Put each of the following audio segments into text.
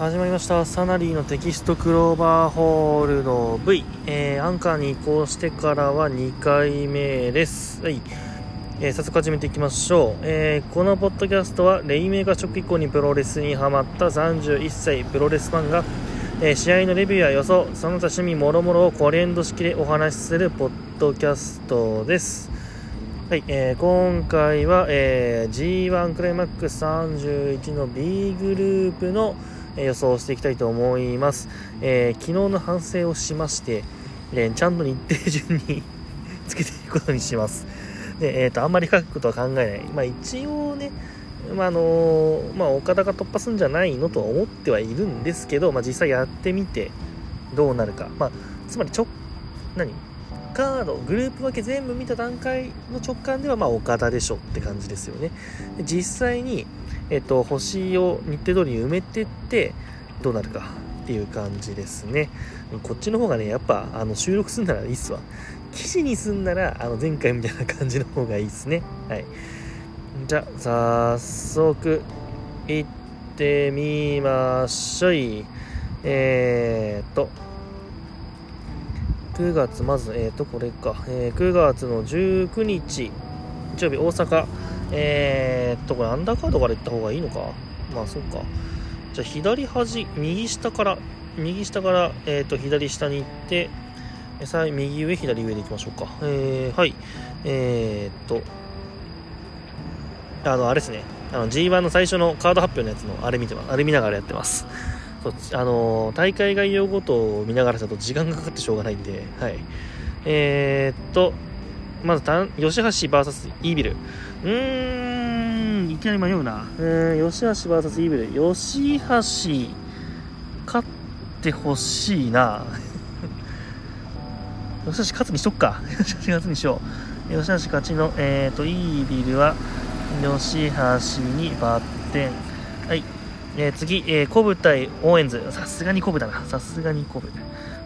始まりました。サナリーのテキストクローバーホールの V、えー、アンカーに移行してからは2回目です。はい、えー、早速始めていきましょう、えー、このポッドキャストはレイメーカー直以降にプロレスにハマった31歳プロレスファンが、え試合のレビューや予想その他趣味もろもろをコレンド式でお話しするポッドキャストです。はい、えー、今回は、えー、G1 クライマックス31の B グループの、予想していきたいと思います、えー、昨日の反省をしまして、えちゃんと日程順につけていくことにします。で、えーと、あんまり深くことは考えない、まあ、一応ねまああのまあ、岡田が突破するんじゃないのとは思ってはいるんですけど、まあ、実際やってみてどうなるか、まあ、つまりちょ何？カードグループ分け全部見た段階の直感ではまあ岡田でしょって感じですよね。実際に、えっと、星を日程通りに埋めてってどうなるかっていう感じですね。こっちの方がねやっぱあの収録すんならいいっすわ。記事にすんならあの前回みたいな感じの方がいいっすね。はい。じゃあ早速行ってみましょい。えー、っと。9月、まず、えっ、と、これか、えー、9月の19日、日曜日、大阪、えー、っと、これ、アンダーカードから行った方がいいのか？まあ、そうか。じゃあ、左端、右下から、右下から、えー、っと、左下に行って、さ右上、左上で行きましょうか。えー、はい。えー、っと、あの、あれですね。あの、G1 の最初のカード発表のやつの、あれ見てます。あれ見ながらやってます。そうあの大会概要ごとを見ながらだと時間がかかってしょうがないんで、はい。えー、っと、まず、吉橋 VS イービル。うーん、いきなり迷うな。えー、吉橋 VS イービル。吉橋、勝ってほしいな。吉橋勝つにしとくか。吉橋勝つにしよう。吉橋勝ちの、えー、と、イービルは、吉橋にバッテン。はい。えー、次、えー、コブ対オーエンズ。さすがにコブだな。さすがにコブ。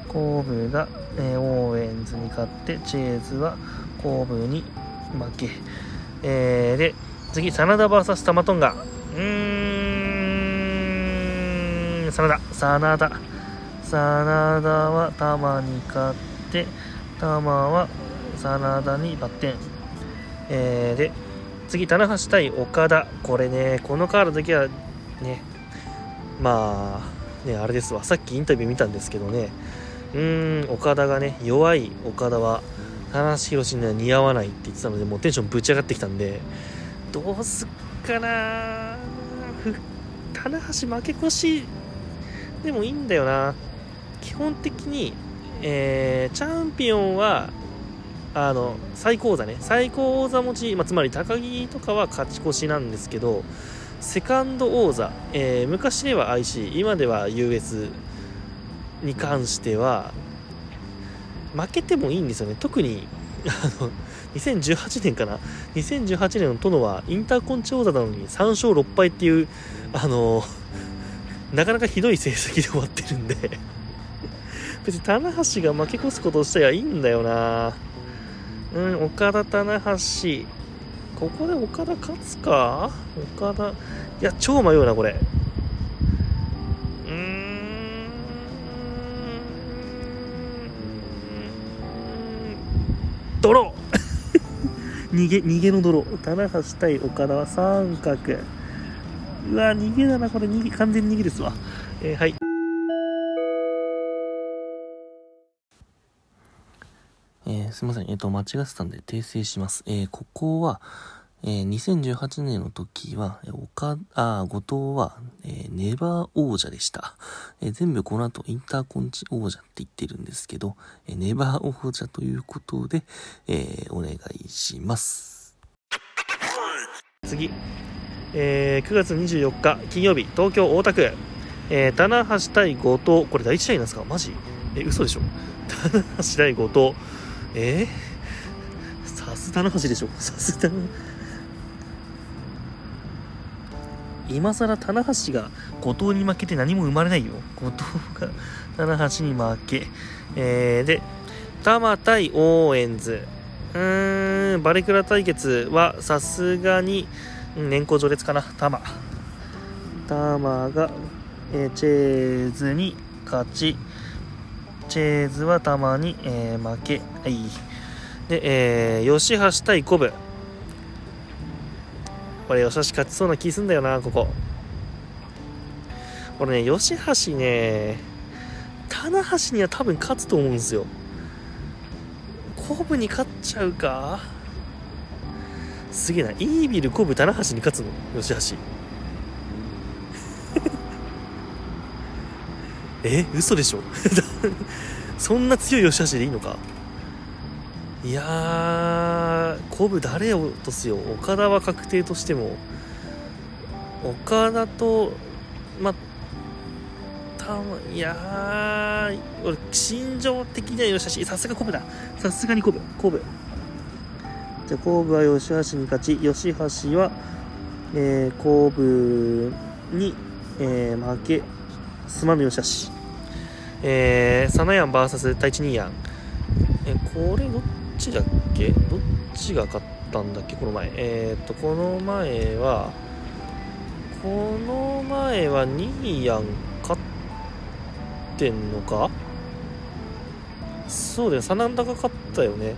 コブが、えー、オーエンズに勝って、チェーズはコブに負け。えー、で、次、真田 VS タマトンガ。うーん、真田、真田。真田はタマに勝って、タマは真田にバッテン。えー、で、次、棚橋対岡田。これね、このカードだけはね、まあねあれですわさっきインタビュー見たんですけどねうーん岡田がね弱い岡田は棚橋宏には似合わないって言ってたのでもうテンションぶち上がってきたんでどうすっかな棚橋負け越しでもいいんだよな。基本的に、えー、チャンピオンはあの最高座ね。最高王座持ち、まあ、つまり高木とかは勝ち越しなんですけどセカンド王座、えー、昔では IC 今では US に関しては負けてもいいんですよね。特にあの2018年かな。2018年の殿はインターコンチ王座なのに3勝6敗っていうあのなかなかひどい成績で終わってるんで。別に棚橋が負け越すことをしたらいいんだよな。うん岡田棚橋。ここで岡田勝つか？岡田。いや、超迷うな、これ。ドロー逃げ、逃げの泥。棚橋対岡田は三角。うわ、逃げだな、これ、逃げ、完全に逃げですわ。えー、はい。えー、すいません。えっ、ー、と、間違ってたんで訂正します。えー、ここは、えー、2018年の時は、岡、あ、後藤は、えー、ネバー王者でした。えー、全部この後インターコンチ王者って言ってるんですけど、え、ネバー王者ということで、え、お願いします。次、え、9月24日金曜日、東京大田区、え、棚橋対後藤、これ第1試合なんですか？マジ？え、嘘でしょ？棚橋対後藤。え、さすが棚橋でしょ。さすが。今更棚橋が後藤に負けて何も生まれないよ。後藤が棚橋に負け。えー、で、玉対オーエンズ。うーん、バレクラ対決はさすがに、年功序列かな、玉。玉がえー、チェーズに勝ちチェーズはたまに、えー、負けはいで、えー、吉橋対五分これ吉橋勝ちそうな気すんだよなここ。これね吉橋ね棚橋には多分勝つと思うんですよ。五分に勝っちゃうか？すげえな。イービル五分棚橋に勝つの？吉橋 え？嘘でしょ？そんな強い吉橋でいいのか？いやー五分誰を落とすよ。岡田は確定としても岡田とまあたいやー俺心情的には吉橋さすが五分だ。さすがに五分五分じゃあ後部は吉橋に勝ち吉橋は、えー、後部に、えー、負け。すまぬ吉橋えー、サナヤン VS タイチニーヤン。えこれどっちだっけ？どっちが勝ったんだっけ？この前。えっ、とこの前はこの前はニーヤン勝ってんのか？そうだよ真田が勝ったよね。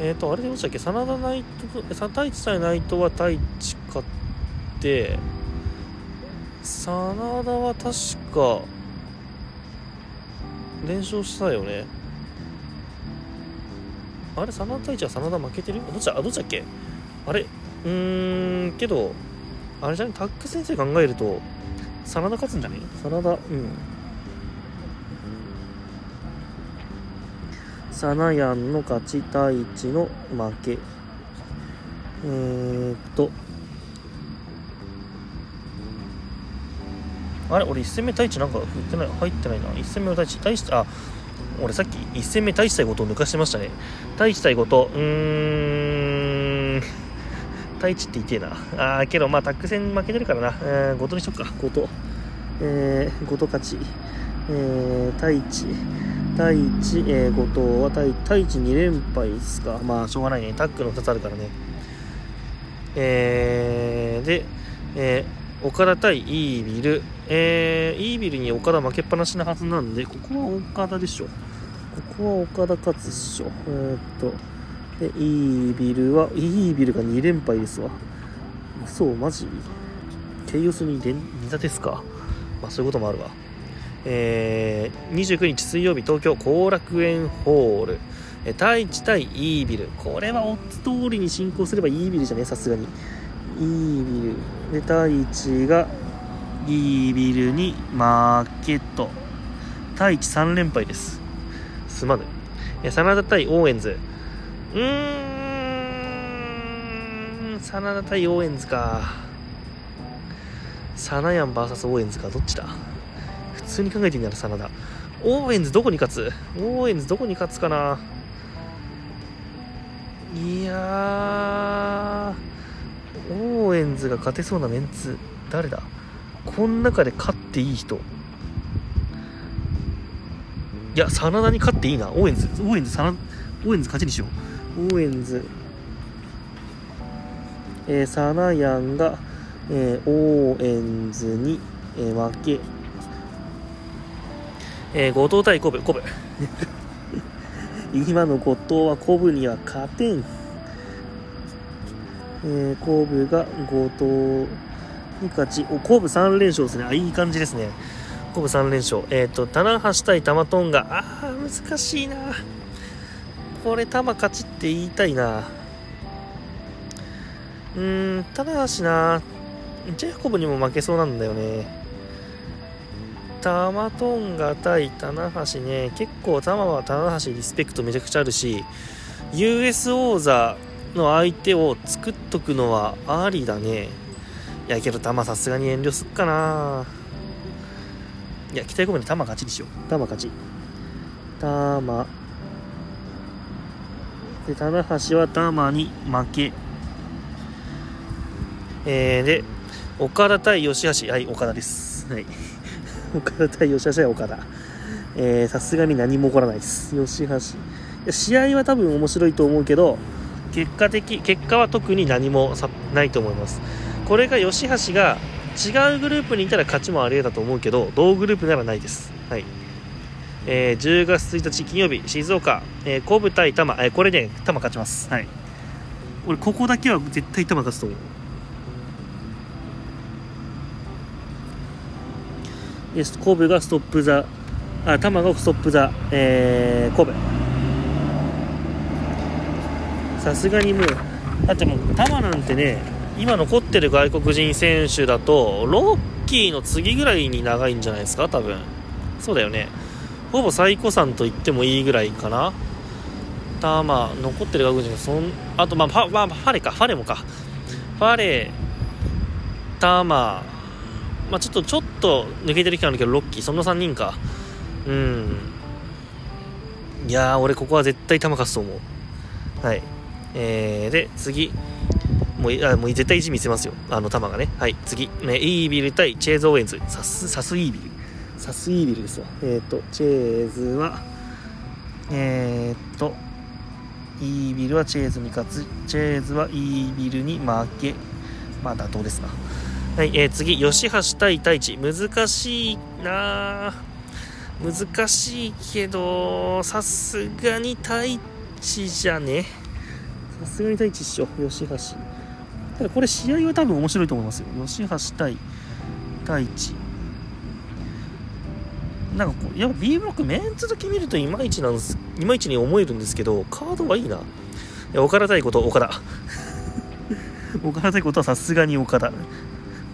えっ、とあれでどうしたっけ？真田ナイト太一対ナイトは太一勝って真田は確か連勝したよね。あれ真田太一は真田負けてる？どっちだ？どっちだっけ？あれ？うーんけどあれじゃねタック先生考えると真田勝つんじゃね真田うん。サナヤンの勝ち太一の負け。えー、っと。あれ？俺1戦目太一なんか振ってない入ってないな。1戦目の太一太一あ俺さっき1戦目太一対後藤抜かしてましたね。太一対後藤うーん。太一って言ってえな。あーけどまあタック戦負けてるからな、えー、後藤にしよっか。後藤えー、後藤勝ち。えー、太一太一、えー、後藤は太太一2連敗ですか。まあしょうがないね。タックの2つあるからね。えー、で、えー岡田対イービル、えー、イービルに岡田負けっぱなしなはずなんで、ここは岡田でしょ。ここは岡田勝つっしょ。えー、っと、で、イービルは、イービルが2連敗ですわ。そう、マジ？ケイオスに2打ですか。まあ、そういうこともあるわ。えー、29日水曜日、東京後楽園ホール。え対1対イービル。これはオッズ通りに進行すればイービルじゃね、さすがに。イービル。で太一がイービルにマーケット。太一3連敗です。すまぬ真田対オーエンズ。うーん。真田対オーエンズか。サナヤン VS オーエンズか。どっちだ？普通に考えてみたら真田。オーエンズどこに勝つ？オーエンズどこに勝つかな？いやー。オーエンズが勝てそうなメンツ誰だ？この中で勝っていい人。いや真田に勝っていいな。オーエンズオーエンズオーエンズ勝ちにしよう。オーエンズえー、サナヤンが、えー、オーエンズに、えー、負け。えー、後藤対コブ、コブ、今の後藤はコブには勝てんえー、コブが後藤に勝ち、お、コブ3連勝ですね。あ、いい感じですね。後部3連勝。えっ、ー、と、棚橋対玉トンガ。あー、難しいな。これ、玉勝ちって言いたいな。うーん、棚橋な。ジェフコブにも負けそうなんだよね。玉トンガ対棚橋ね。結構玉は棚橋リスペクトめちゃくちゃあるし、US 王座、の相手を作っとくのはありだね。いやけど玉さすがに遠慮すっかな。いや期待込めて玉勝ちにしよう。玉勝ち。玉。で棚橋は玉に負け。えー、で岡田対吉橋。はい岡田です。はい。岡田対吉橋は岡田。えさすがに何も起こらないです。吉橋。試合は多分面白いと思うけど結果的結果は特に何もないと思います。これが吉橋が違うグループにいたら勝ちもあり得たと思うけど同グループならないです。はい。えー、10月1日金曜日静岡、えー、神戸対多摩、えー、これね多摩勝ちます。はい。俺ここだけは絶対多摩勝つと思う。神戸がストップザあ多摩がストップザ、えー、神戸さすがにもうだってもう多摩なんてね今残ってる外国人選手だとロッキーの次ぐらいに長いんじゃないですか多分。そうだよね。ほぼ最古参と言ってもいいぐらいかな。たま残ってる外国人がそんあとまあファ,、まあ、ファレか。ファレもか。ファレタマまあちょっとちょっと抜けてる期間あるけどロッキーそんな3人か。うん。いやー俺ここは絶対玉勝つと思う。はい。えー、で次。もうあもう絶対意地見せますよ。あの玉がね。はい次。ねイービル対チェーズ・オーエンズ。サスサスイービル。サスイービルですわ。えっ、ー、とチェーズはえっ、ー、とイービルはチェーズに勝つ。チェーズはイービルに負け。まあ妥当ですかはい、えー、次。吉橋対太一難しいな。難しいけどさすがに太一じゃねさすがに太一っしょ吉橋。ただこれ試合は多分面白いと思いますよ。吉橋対太一。なんかこうやっぱ B ブロックメンツだけ見るといまいちなんですいまいちに思えるんですけどカードはいいな。いや岡田対こと岡田岡田対ことはさすがに岡田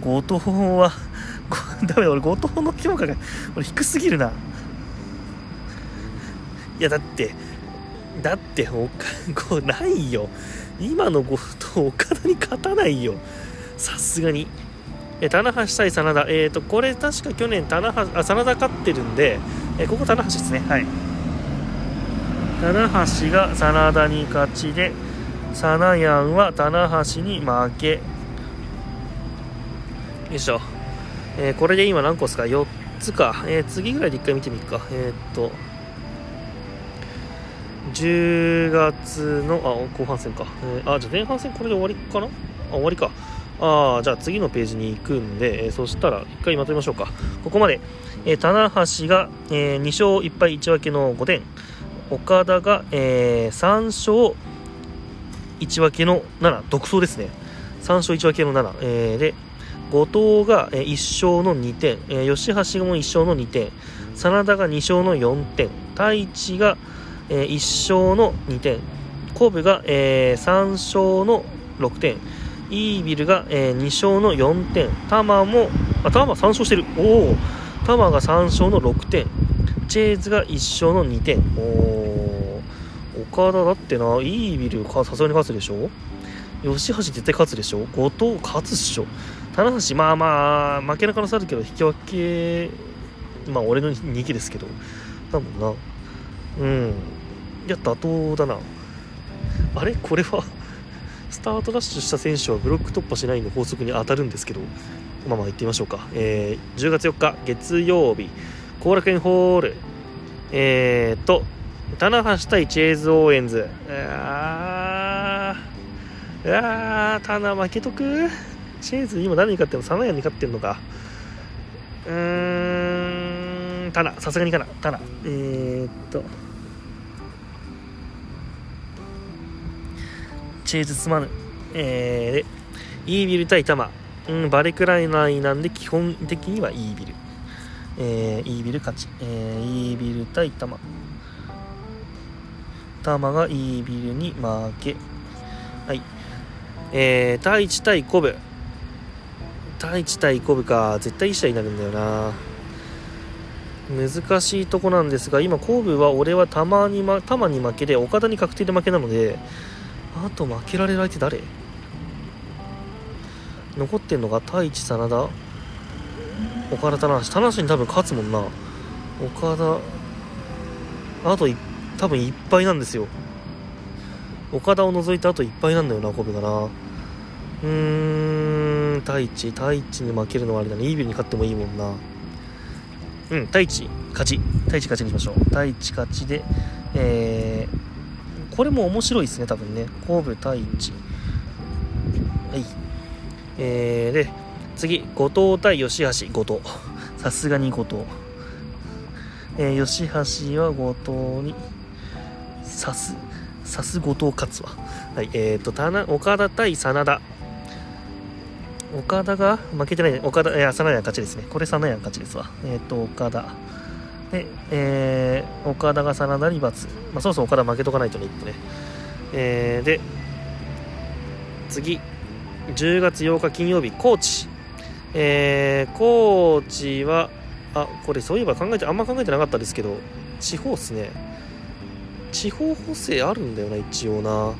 後藤は ダメだ俺後藤の評価が俺低すぎるな。いやだってだってこうないよ。今の後藤岡田に勝たないよ。さすがに。え棚橋対真田、えーと、これ確か去年棚橋あ真田勝ってるんで、えー、ここ棚橋ですね。はい。棚橋が真田に勝ちでサナヤンは棚橋に負け。よいしょ、えー、これで今何個ですか？4つか、えー、次ぐらいで1回見てみるか。えっ、と10月のあ後半戦か、えー、あじゃあ前半戦これで終わりかな？あ終わりか。あ、じゃあ次のページに行くんで、えー、そしたら一回まとめましょうか。ここまで、えー、棚橋が、えー、2勝1敗1分けの5点、岡田が、えー、3勝1分けの7、独走ですね。3勝1分けの7、えー、で、後藤が、えー、1勝の2点、えー、吉橋も1勝の2点、真田が2勝の4点、太一が、えー、1勝の2点、神戸が、えー、3勝の6点、イービルが、えー、2勝の4点、タマも、あ、タマ3勝してる。おお、タマが3勝の6点、チェーズが1勝の2点。おお、岡田だってな、イービル、さすがに勝つでしょ？吉橋絶対勝つでしょ？後藤勝つっしょ。棚橋、まあまあ、負けな可能性あるけど、引き分け、まあ俺の2期ですけど、多分な。うん。や、妥当だな。あれ？これは？スタートダッシュした選手はブロック突破しないの法則に当たるんですけど、まあまあ行ってみましょうか。えー、10月4日月曜日、後楽園ホール、えーと、棚橋対チェーズ・オーエンズ。あー、あー、棚負けとく？チェーズ今何に勝ってんの？サナヤに勝ってんのか。うーん、棚、さすがにかな、棚。えーっと、チェーズすまぬ。えー、で、イービル対タマ。うん、バレクライナーなんで基本的にはイービル。えー、イービル勝ち。えー、イービル対タマ。タマがイービルに負け。はい。えー、対1対コブ。対1対コブか。絶対いい試合になるんだよな。難しいとこなんですが、今、コブは俺はたまに、ま、たまに負けで、岡田に確定で負けなので、あと負けられる相手誰？残ってんのが太一真田？岡田棚橋棚橋に多分勝つもんな。岡田あと多分いっぱいなんですよ。岡田を除いてあといっぱいなんだよなコブがな。うーん太一。太一に負けるのはあれだねイービルに勝ってもいいもんな。うん太一勝ち。太一勝ちにしましょう。太一勝ちでえーこれも面白いですね、多分ね。神戸対一。はい。えー、で、次。後藤対吉橋。後藤。さすがに後藤。えー、吉橋は後藤に。さすさす後藤勝つわ。はい。え、ー、と岡田対真田。岡田が負けてない。岡田いや真田の勝ちですね。これ真田の勝ちですわ。えっ、ー、と岡田。で、えー、岡田が真田に罰、まあ、そもそも岡田負けとかないとねってね。えー、で次。10月8日金曜日高知。えー、高知はあこれそういえば考えてあんま考えてなかったですけど地方っすね。地方補正あるんだよな一応な。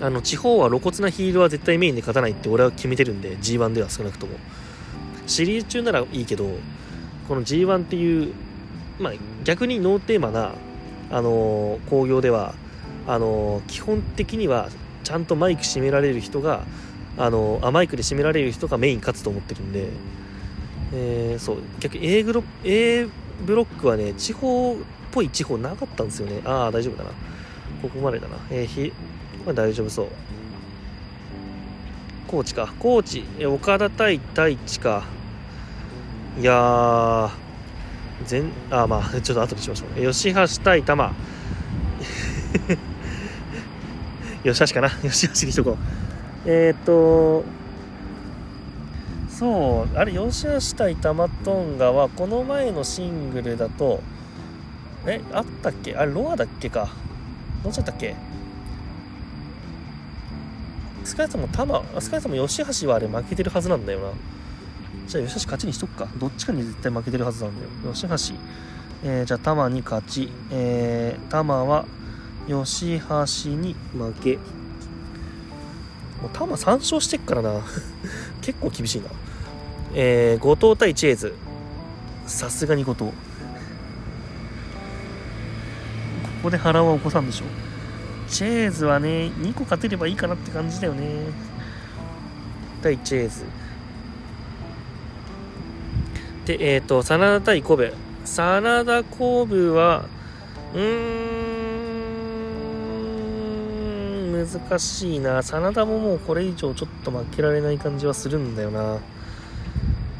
あの地方は露骨なヒールは絶対メインで勝たないって俺は決めてるんで G1 では少なくとも。シリーズ中ならいいけどこの G1 っていうまあ逆にノーテーマなあの興行ではあの基本的にはちゃんとマイク締められる人があのあマイクで締められる人がメイン勝つと思ってるんで、えー、そう逆に A グロ A ブロックはね地方っぽい地方なかったんですよね。ああ大丈夫だな。ここまでだな。えー、ひまあ、大丈夫そう。高知か。高知岡田対太一か。いや全あまあちょっと後にしましょう。吉橋対玉。吉橋かな？吉橋にしとこう。えっ、とそうあれ吉橋対玉トンガはこの前のシングルだとえあったっけ？あれロアだっけか。どっちだったっけ？少なくとも玉少なくとも吉橋はあれ負けてるはずなんだよな。じゃあ吉橋勝ちにしとくか。どっちかに絶対負けてるはずなんだよ。吉橋。えー、じゃあ玉に勝ち。えー、玉は吉橋に負け。もう玉3勝してっからな。結構厳しいな。えー、後藤対チェーズ。さすがに後藤。ここで腹は起こさんでしょチェーズはね、2個勝てればいいかなって感じだよね。対チェーズ。で、えっ、ー、と、真田対コブ。真田コブは、うーん、難しいな。真田ももうこれ以上ちょっと負けられない感じはするんだよな。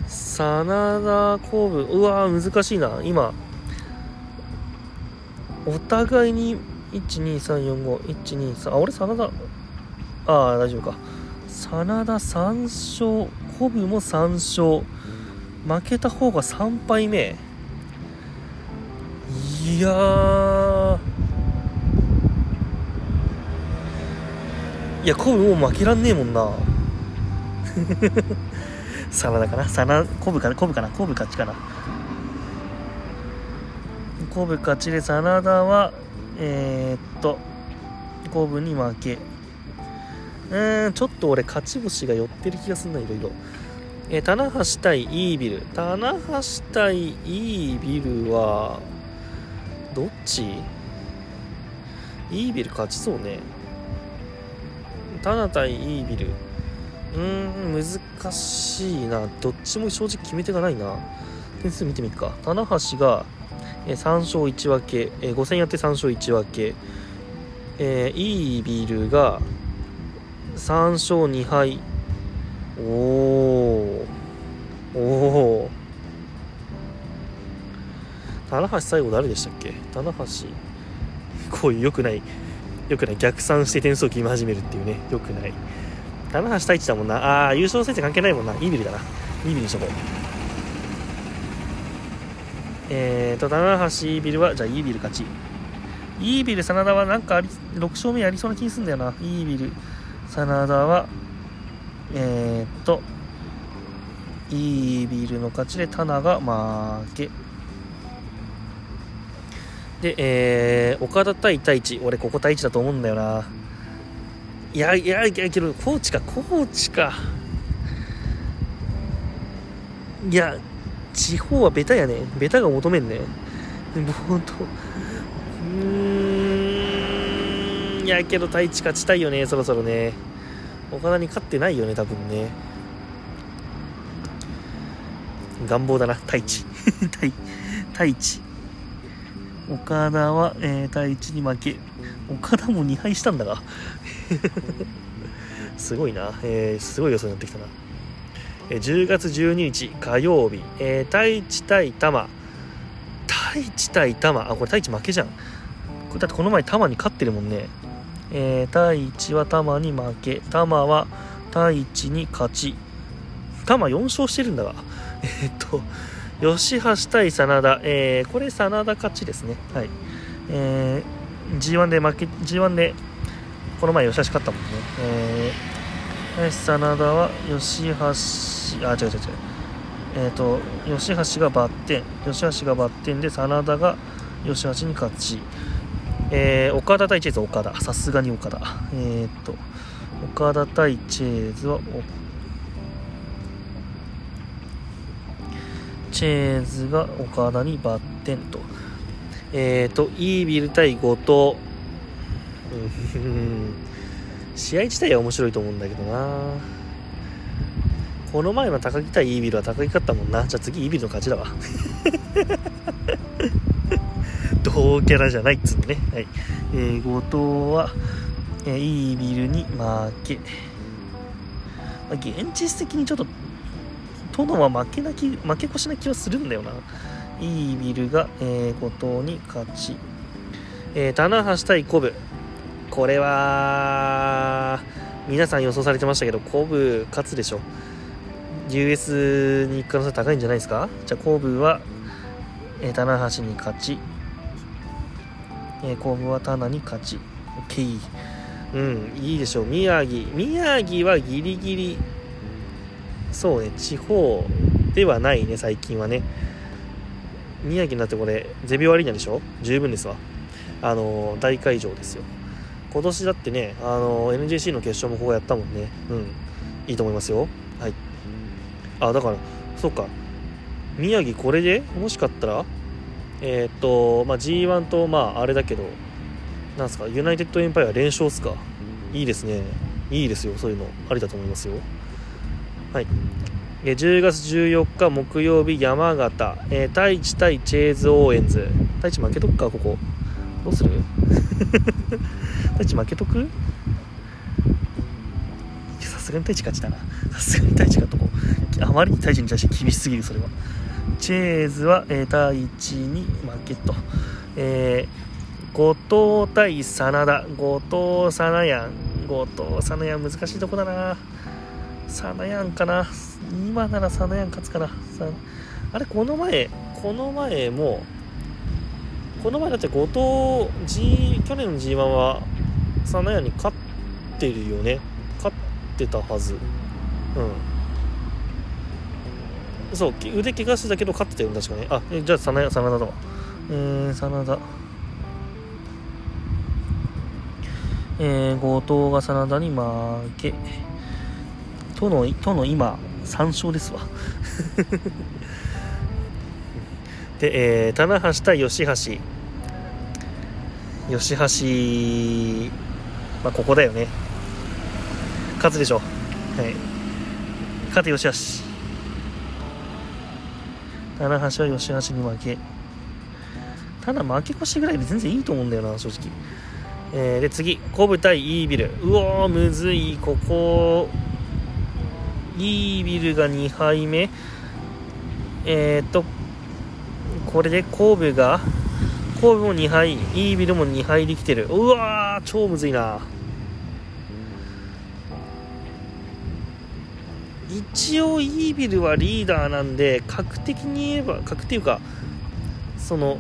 真田コブ、うわ難しいな。今、お互いに12345,123あ俺真田ああ大丈夫か真田3勝コブも3勝負けた方が3敗目。いやいやコブもう負けらんねえもんな。真田かな？真田コブかな？コブかな？コブ勝ちかな？コブ勝ちで真田はえー、っと、五分に負け。うん、ちょっと俺、勝ち星が寄ってる気がすんな、いろいろ。えー、棚橋対イービル。棚橋対イービルは、どっち？イービル勝ちそうね。棚対イービル。うーん、難しいな。どっちも正直決め手がないな。点数見てみるか。棚橋が、え3勝1分け、え5戦やって3勝1分け、えー、イービルが3勝2敗おおおお棚橋最後誰でしたっけ？棚橋。こういう良くない良くない逆算して点数を決め始めるっていうね。良くない。棚橋太一だもんな。ああ優勝戦績関係ないもんな。イービルだな。イービルにしとこう。えーと、棚橋イービルは、じゃあイービル勝ち。イービル、真田はなんかあり、6勝目ありそうな気すんだよな。イービル、真田は、えーと、イービルの勝ちで、棚が負け。で、えー、岡田対太一。俺、ここ太一だと思うんだよな。いや、いや、いや、けど、コーチか、コーチか。いや、地方はベタやねベタが求めんねもうほんとうんいやけど太一勝ちたいよねそろそろね岡田に勝ってないよね多分ね。願望だな太一。太一。岡田は、えー、太一に負け。岡田も2敗したんだが。すごいな、えー、すごい予想になってきたな、えー、10月12日火曜日、えー、太一対玉。太一対玉。あこれ太一負けじゃん。これだってこの前玉に勝ってるもんねえー、太一は玉に負け。玉は太一に勝ち。玉4勝してるんだが。えー、っと吉橋対真田、えー、これ真田勝ちですね。はい。えー、G1 で負け G1 でこの前吉橋勝ったもんね。えー、真田は吉橋あ違う違う違う。えっ、ー、と吉橋がバッテン。吉橋がバッテンで真田が吉橋に勝ち。えー、岡田対チェーズ岡田。さすがに岡田。えっ、と岡田対チェーズはチェーズが岡田にバッテンと。えっ、とイービル対後藤。試合自体は面白いと思うんだけどな。この前の高木対イービルは高木勝ったもんな。じゃあ次イービルの勝ちだわ。キャラじゃないっつうのね。はい。えー、後藤は、えー、イービルに負け。まあ、現実的にちょっと、殿は負けなき、負け越しな気はするんだよな。イービルが、えー、後藤に勝ち。えー、棚橋対コブ。これは、皆さん予想されてましたけど、コブ勝つでしょ。US に行く可能性高いんじゃないですか？じゃあ、コブは、えー、棚橋に勝ち。えー、甲府は棚に勝ち。OK うんいいでしょう。宮城。宮城はギリギリ。そうね地方ではないね最近はね。宮城になってこれゼビオアリーナでしょ？十分ですわ。あの、大会場ですよ。今年だってね、あの、NJC の決勝もここやったもんね。うんいいと思いますよ。はい。あだからそうか。宮城これでもしかったらえー、っと、まあ、G1 と、まあ、あれだけど、なんすか、ユナイテッドエンパイア連勝っすか？いいですね。いいですよ、そういうの。ありだと思いますよ。はい。え10月14日木曜日、山形。えー、太一対チェーズ・オーエンズ。太一負けとくか、ここ。どうする？太一負けとく？さすがに太一勝ちだな。さすがに太一勝っとこう。あまりに太一に対して厳しすぎる、それは。チェーズは、えー、対1に負けと、えー、後藤対真田。後藤真ヤン後藤真ヤン難しいとこだな。真ヤンかな。今なら真ヤン勝つかな。あれこの前この前もこの前だって後藤、G、去年の G1 は真ヤンに勝ってるよね。勝ってたはず。うん。そう腕怪我してたけど勝ってたよ確かね。あじゃあ真田真田だわえー、真田。えー、後藤が真田に負け。とのとの今3勝ですわ。で、えー、棚橋対吉橋。吉橋まあここだよね。勝つでしょ。はい。勝て吉橋。棚橋は吉橋に負け。ただ負け越しぐらいで全然いいと思うんだよな、正直。えー、で、次、コブ対イービル。うおー、むずい。ここ、イービルが2敗目。えー、っと、これでコブが、コブも2敗、イービルも2敗できてる。うわー、超むずいな。一応イービルはリーダーなんで格的に言えば格っていうかその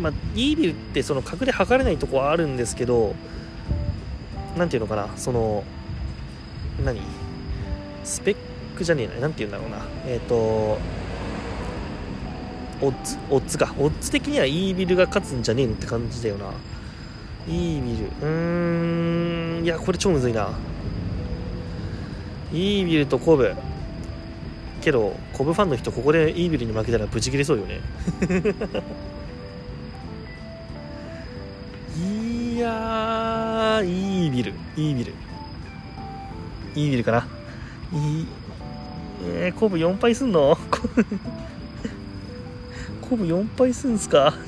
まあイービルってその格で測れないとこはあるんですけど何ていうのかなその何？スペックじゃねえな何て言うんだろうな。えっ、ー、とオッズ？オッズか。オッズ的にはイービルが勝つんじゃねえのって感じだよな。イービル。うーんいやこれ超むずいな。イービルとコブ。けどコブファンの人ここでイービルに負けたらブチ切れそうよね。いやーイービルイービル。イービルかな。いえー、コブ4敗すんの？コブ4敗すんすか？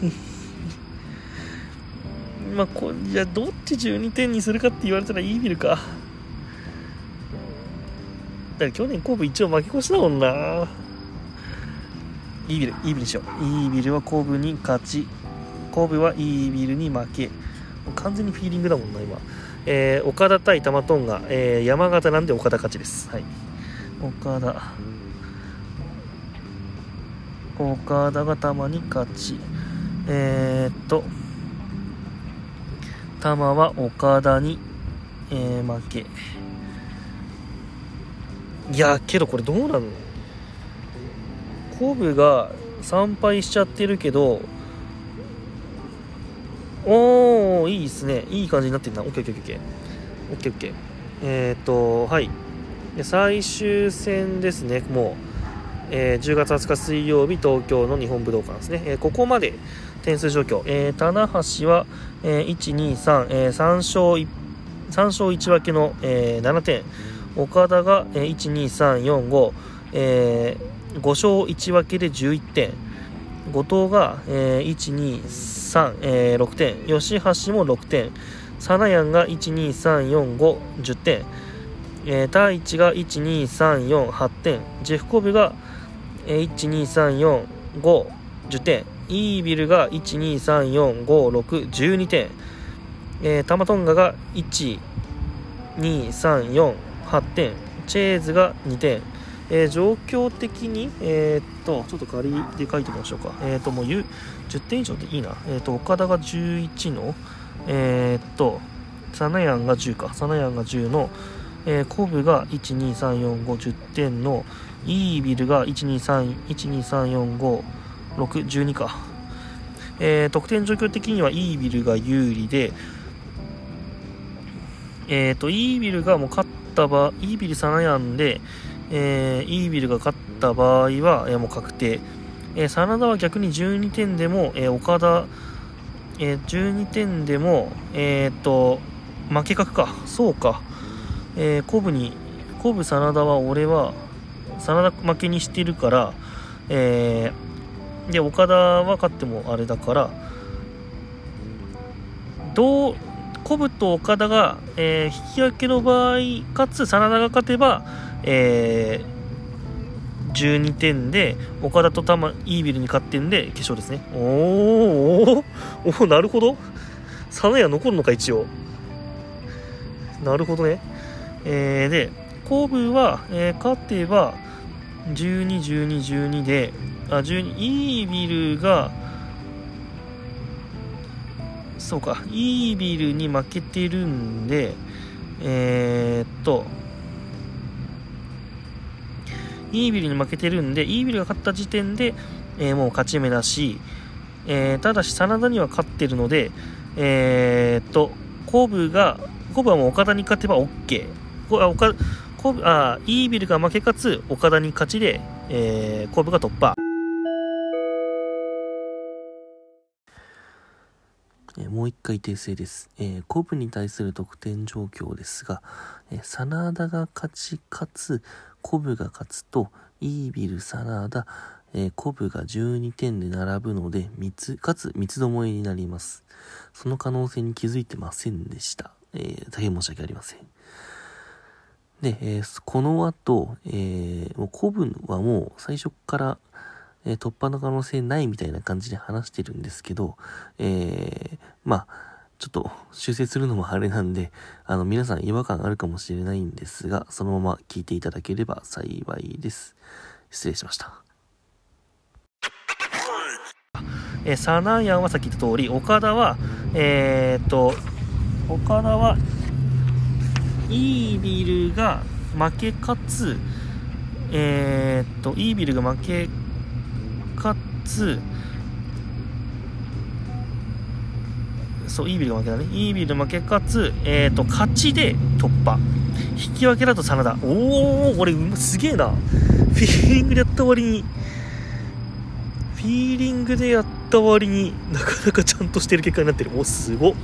まあこじゃあどっち12点にするかって言われたらイービルか。去年神戸一応負け越しだもんな。イービルイービルにしよう。イービルは神戸に勝ち。神戸はイービルに負け。完全にフィーリングだもんな今。えー、岡田対玉トンガ、えー、山形なんで岡田勝ちです。はい。岡田。岡田が玉に勝ち。えー、っと。玉は岡田に、えー、負けいやけどこれどうなの？神戸が3敗しちゃってるけどおーいいですね。いい感じになってるな。オッケーオッケーオッケー。オッケーオッケー。えっ、ー、とはい。で最終戦ですね。もうえー、10月20日水曜日東京の日本武道館ですね、えー、ここまで点数状況、えー、棚橋は、えー、1、2、3、えー、3勝 ,1 3勝1分けの、えー、7点。岡田が、えー、1、2、3、4、5、えー、5勝1分けで11点。後藤が、えー、1、2、3、えー、6点。吉橋も6点。サナヤンが1、2、3、4、5、10点。えー、太一が1、2、3、4、8点。ジェフコブが12345 10点。イービルが12345612点、えー、タマトンガが1 2 3 4 8点チェーズが2点、えー、状況的にえー、っとちょっと仮で書いてみましょうか。えー、っともう10点以上でいいな。えっと岡田が11のえっとサナヤンが10か。サナヤンが10のえー、コブが1234510点のイービルが1、2、3、1、2、3、4、5、6、12か、え、得点状況的にはイービルが有利でえ、ー、とイービルがもう勝っった場合イービル3悩んで、えー、イービルが勝った場合は、えー、もう確定、えー、真田は逆に12点でも、えー、岡田、えー、12点でもえーっ、と負け角か。そうか。えー、コブに、コブ真田は俺は、真田負けにしてるから、えー、で、岡田は勝ってもあれだから、どう、コブと岡田が、えー、引き分けの場合、かつ真田が勝てば、えー、12点で、岡田と玉、イービルに勝ってんで、決勝ですね。おー、おー、おなるほど。サナヤ残るのか、一応。なるほどね。えー、で、後部は、えー、勝てば、12、12、12で、あ、12、イービルが、そうか、イービルに負けてるんで、えー、っと、イービルに負けてるんで、イービルが勝った時点で、えー、もう勝ち目だし、えー、ただし、真田には勝ってるので、えー、っと、コブが、コブはもう岡田に勝てば OK。こあ岡神戸あイービルが負けかつ岡田に勝ちで、えー、神戸が突破。もう一回訂正です。えー、神戸に対する得点状況ですが、えー、真田が勝ちかつ、神戸が勝つと、イービル、真田、えー、コブが12点で並ぶので、三つ、かつ三つどもえになります。その可能性に気づいてませんでした。えー、大変申し訳ありません。で、えー、この後、えー、もう古文はもう最初から、えー、突破の可能性ないみたいな感じで話してるんですけど、えー、まあ、ちょっと修正するのもあれなんで、あの、皆さん違和感あるかもしれないんですが、そのまま聞いていただければ幸いです。失礼しました。えー、サナヤンはさっき言った通り、岡田は、えー、っと、岡田はイービルが負けかつ、えー、っと、イービルが負けかつ、そう、イービルが負けだね。イービル負けかつ、えー、っと、勝ちで突破。引き分けだと真田。おー、俺、すげえな。フィーリングでやった割に、フィーリングでやった割になかなかちゃんとしてる結果になってる。お、すごっ。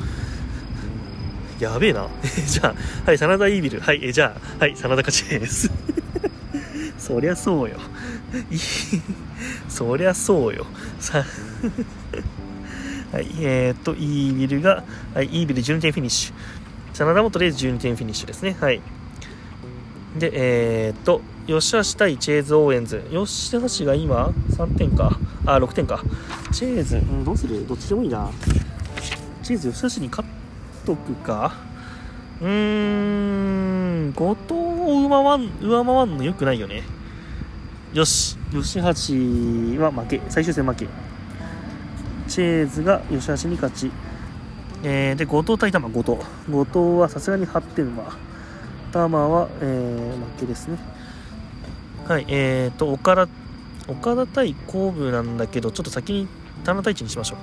やべえな。じゃあ、はい、真田イービル。はい、えじゃあ、はい、真田勝ちです。そりゃそうよ。そりゃそうよ。さ、はい、えー、っと、イービルが、はい、イービル12点フィニッシュ。真田もとりあえず12点フィニッシュですね。はい。で、えー、っと、吉橋対チェーズ・オーエンズ。吉橋が今、3点か。あ、6点か。チェーズ、うん、どうする？どっちでもいいな。チェーズ、吉橋に勝っとくか。うーん、後藤を上回ん上回るのよくないよね。よし、吉橋は負け。最終戦負け。チェーズが吉橋に勝ち。えー、で、後藤対玉、後藤。後藤はさすがに8点は。玉は、えー、負けですね。はい、えーと、岡田、岡田対後部なんだけど、ちょっと先に棚太一にしましょ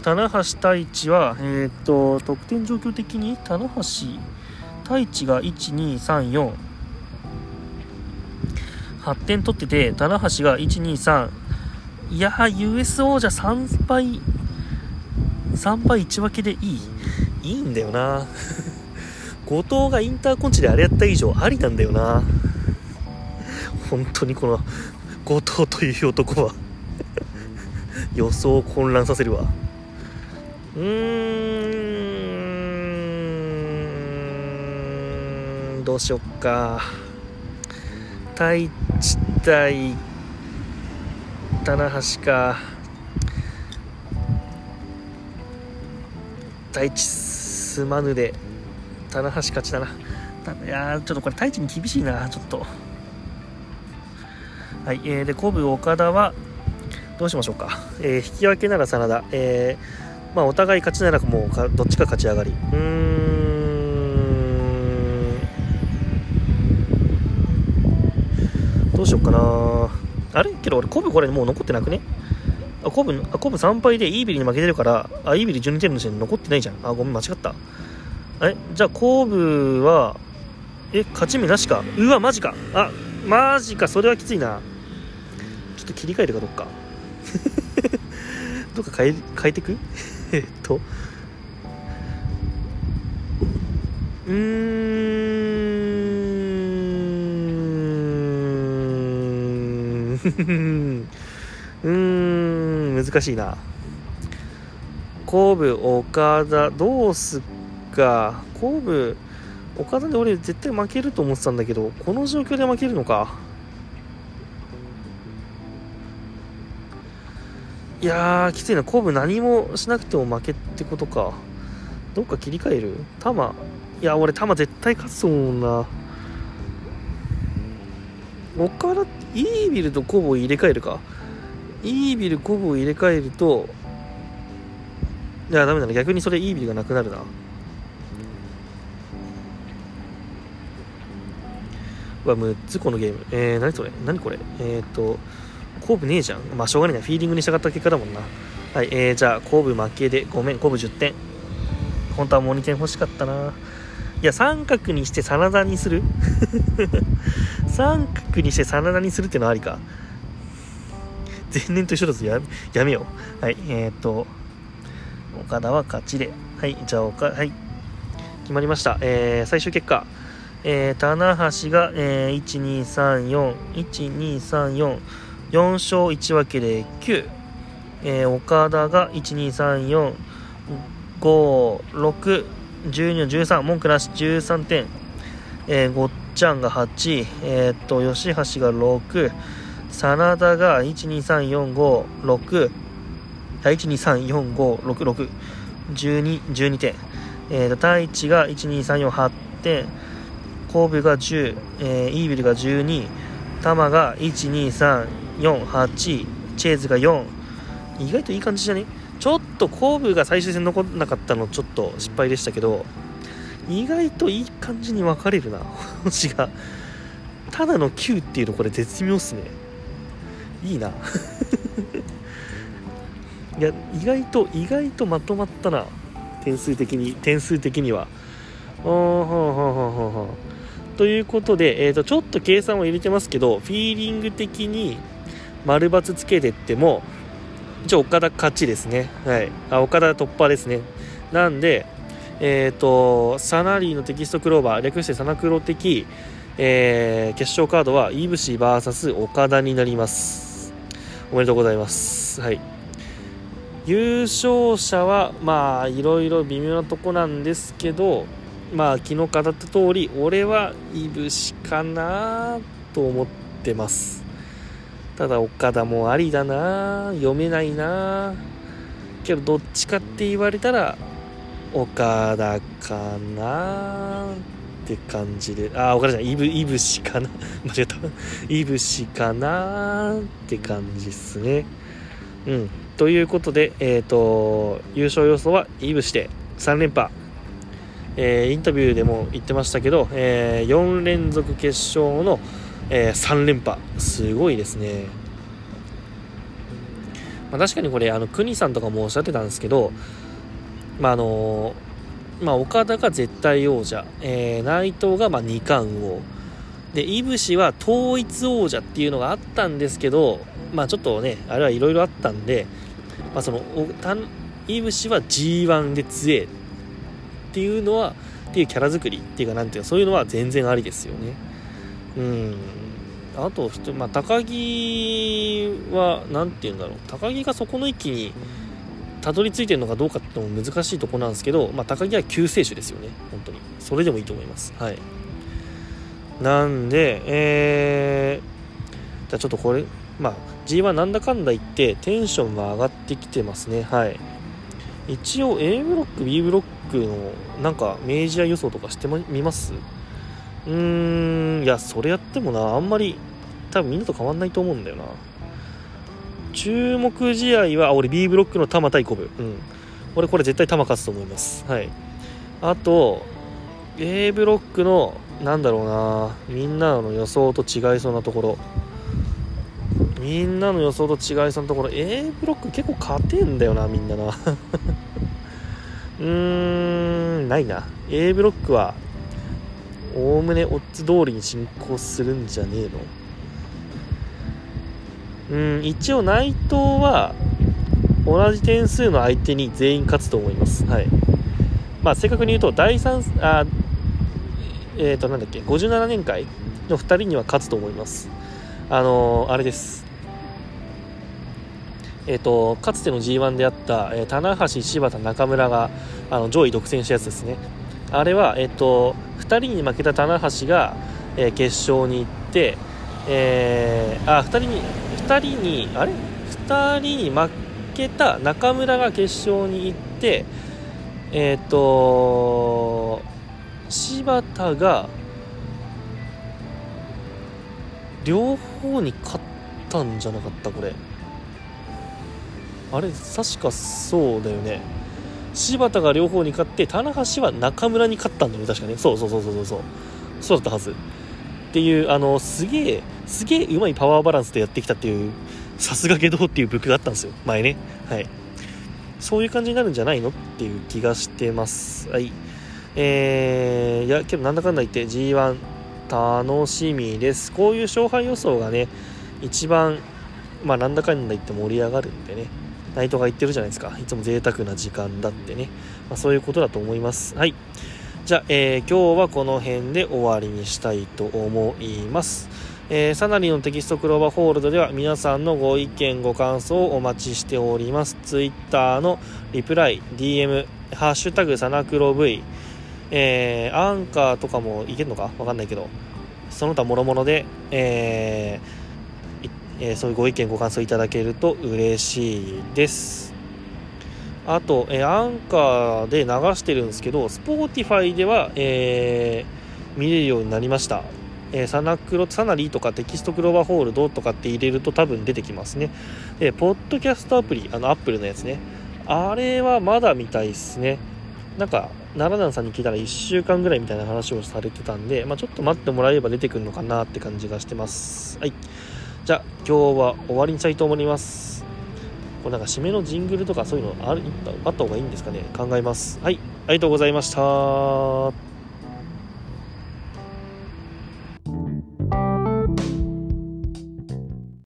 う。棚橋太一は、えーと、得点状況的に棚橋太一が1、2、3、4、8点取ってて、棚橋が1、2、3、いやー、US 王者3敗、3敗1分けでいい？いいんだよな。後藤がインターコンチであれやった以上ありなんだよな。本当にこの後藤という男は。予想を混乱させるわ。うーん。どうしよっか。太一対棚橋か太一すまぬで棚橋勝ちだないやちょっとこれ太一に厳しいなちょっとはい、えー、で、古武岡田は、どうしましょうか。えー、引き分けなら真田。えー、まあ、お互い勝ちならもう、どっちか勝ち上がり。うん。どうしようかな。あれ？けど俺、古武これもう残ってなくね？あ、古武、あ、古武3敗でイービリに負けてるから、あ、イービリ12点の時点残ってないじゃん。あ、ごめん、間違った。え、じゃあ、後部は、え、勝ち目なしか？うわ、マジか。あ、マジか、それはきついな。ちょっと切り替えるかどっか どっか変え変えてく？えっとうーん うーん難しいな後部岡田どうすっか後部岡田で俺絶対負けると思ってたんだけどこの状況で負けるのかいやー、きついな。後部何もしなくても負けってことか。どっか切り替える？玉。いや、俺玉絶対勝つと思うな。岡田、イービルとコブを入れ替えるか？イービル、コブを入れ替えると、いや、ダメだな。逆にそれイービルがなくなるな。うわ、6つこのゲーム。えー、何それ？何これ？えー、っと、後部ねえじゃん。まあ、しょうがないな。フィーリングに従った結果だもんな。はい、えー、じゃあ、後部負けで、ごめん、後部10点。本当はもう2点欲しかったな。いや、三角にして真田にする？三角にして真田にするってのはありか。前年と一緒だぞ。ややめよう。はい、えー、っと、岡田は勝ちで。はい、じゃあ、岡、はい。決まりました。えー、最終結果。えー、棚橋が、えー、1、2、3、4、1、2、3、4、4勝1分けで9、えー、岡田が1、2、3、4、5、6 12の13文句なし13点、えー、ごっちゃんが8えー、っと吉橋が6真田が1、2、3、4、5、6、1、2、3、4、5、6、6、12、12点、えー、と太一が12348点。神戸が10、えー、イービルが12玉が123 4、8、チェーズが4。意外といい感じじゃね？ちょっと後部が最終戦残んなかったのちょっと失敗でしたけど、意外といい感じに分かれるな、星が。ただの9っていうのこれ絶妙っすね。いいな。いや、意外と、意外とまとまったな。点数的に、点数的には。あーははということで、えーと、ちょっと計算を入れてますけど、フィーリング的に、丸×つけてっても、一応岡田勝ちですね。はい。あ、岡田突破ですね。なんで、えっ、ー、と、サナリーのテキストクローバー、略してサナクロ的、えー、決勝カードは、イブシ VS 岡田になります。おめでとうございます。はい。優勝者はまあいろいろ微妙なとこなんですけどまあ昨日語った通り俺はいぶしかなと思ってますただ岡田もありだな。読めないな。けどどっちかって言われたら岡田かな。って感じで。あ岡田じゃない。いぶいぶしかな。間違った。いぶしかな。って感じっすね。うん。ということでえっ、ー、と優勝予想はいぶして3連覇。えー、インタビューでも言ってましたけど、えー、4連続決勝の、えー、3連覇。すごいですね、まあ、確かにこれあの国さんとかもおっしゃってたんですけど、まああのまあ、岡田が絶対王者、えー、内藤がまあ二冠王。でいぶしは統一王者っていうのがあったんですけど、まあ、ちょっとねあれはいろいろあったんで、まあ、そのいぶしは G1 で強えっていうのはっていうキャラ作りっていうかなんていうかそういうのは全然ありですよね。うん。あと、まあ、高木は何て言うんだろう。高木がそこの域にたどり着いてるのかどうかってのも難しいとこなんですけど、まあ、高木は救世主ですよね。本当に。それでもいいと思います。はい。なんでえー、じゃちょっとこれまあ G1 なんだかんだ言ってテンションが上がってきてますね。はい。一応 A ブロック B ブロックのなんかメジャー予想とかしてみます？うーんいやそれやってもなあんまり多分みんなと変わんないと思うんだよな。注目試合は俺 B ブロックの玉対コブ。うん。俺これ絶対玉勝つと思います。はい。あと A ブロックのなんだろうなみんなの予想と違いそうなところ。みんなの予想と違いそうなところ。A ブロック結構勝てんだよなみんなな。うーんないな。A ブロックはおおむねオッズ通りに進行するんじゃねえのうん一応内藤は同じ点数の相手に全員勝つと思いますはいまあ正確に言うと第3あえっ、ー、となんだっけ57年会の2人には勝つと思いますあのー、あれですえーと、かつての G1 であった、えー、棚橋、柴田、中村があの上位独占したやつですね。あれは、えーと、2人に負けた棚橋が、えー、決勝に行って、えー、あ2人に2人にあれ？2人に負けた中村が決勝に行ってえっ、と柴田が両方に勝ったんじゃなかった？これ。あれ確かそうだよね。柴田が両方に勝って棚橋は中村に勝ったんだよね確かね。そうそうそうそうそう。そうだったはず。っていうあのすげえすげえうまいパワーバランスでやってきたっていうさすがゲドっていう武器があったんですよ前ね。はい。そういう感じになるんじゃないのっていう気がしてます。はい。えー、いやけどなんだかんだ言って G1 楽しみです。こういう勝敗予想がね一番まあなんだかんだ言って盛り上がるんでねナイトが言ってるじゃないですか。いつも贅沢な時間だってね。まあ、そういうことだと思います。はい。じゃあ、えー、今日はこの辺で終わりにしたいと思います。えー、サナリのテキストクローバーホールドでは皆さんのご意見、ご感想をお待ちしております。Twitter のリプライ、DM、ハッシュタグサナクロ V、えー、アンカーとかもいけるのか？わかんないけど、その他諸々で、えー、えー、そういうご意見ご感想いただけると嬉しいですあと、えー、アンカーで流してるんですけど Spotify では、えー、見れるようになりましたえー、サナクロサナリーとかテキストクローバーホールドとかって入れると多分出てきますね。で、ポッドキャストアプリ、あの、アップルのやつね。あれはまだみたいですね。なんか、奈良南さんに聞いたら1週間ぐらいみたいな話をされてたんで、まあ、ちょっと待ってもらえれば出てくるのかなって感じがしてます。はい。じゃあ今日は終わりにしたいと思います。これなんか締めのジングルとかそういうのあるあった方がいいんですかね。考えます。はい。ありがとうございました。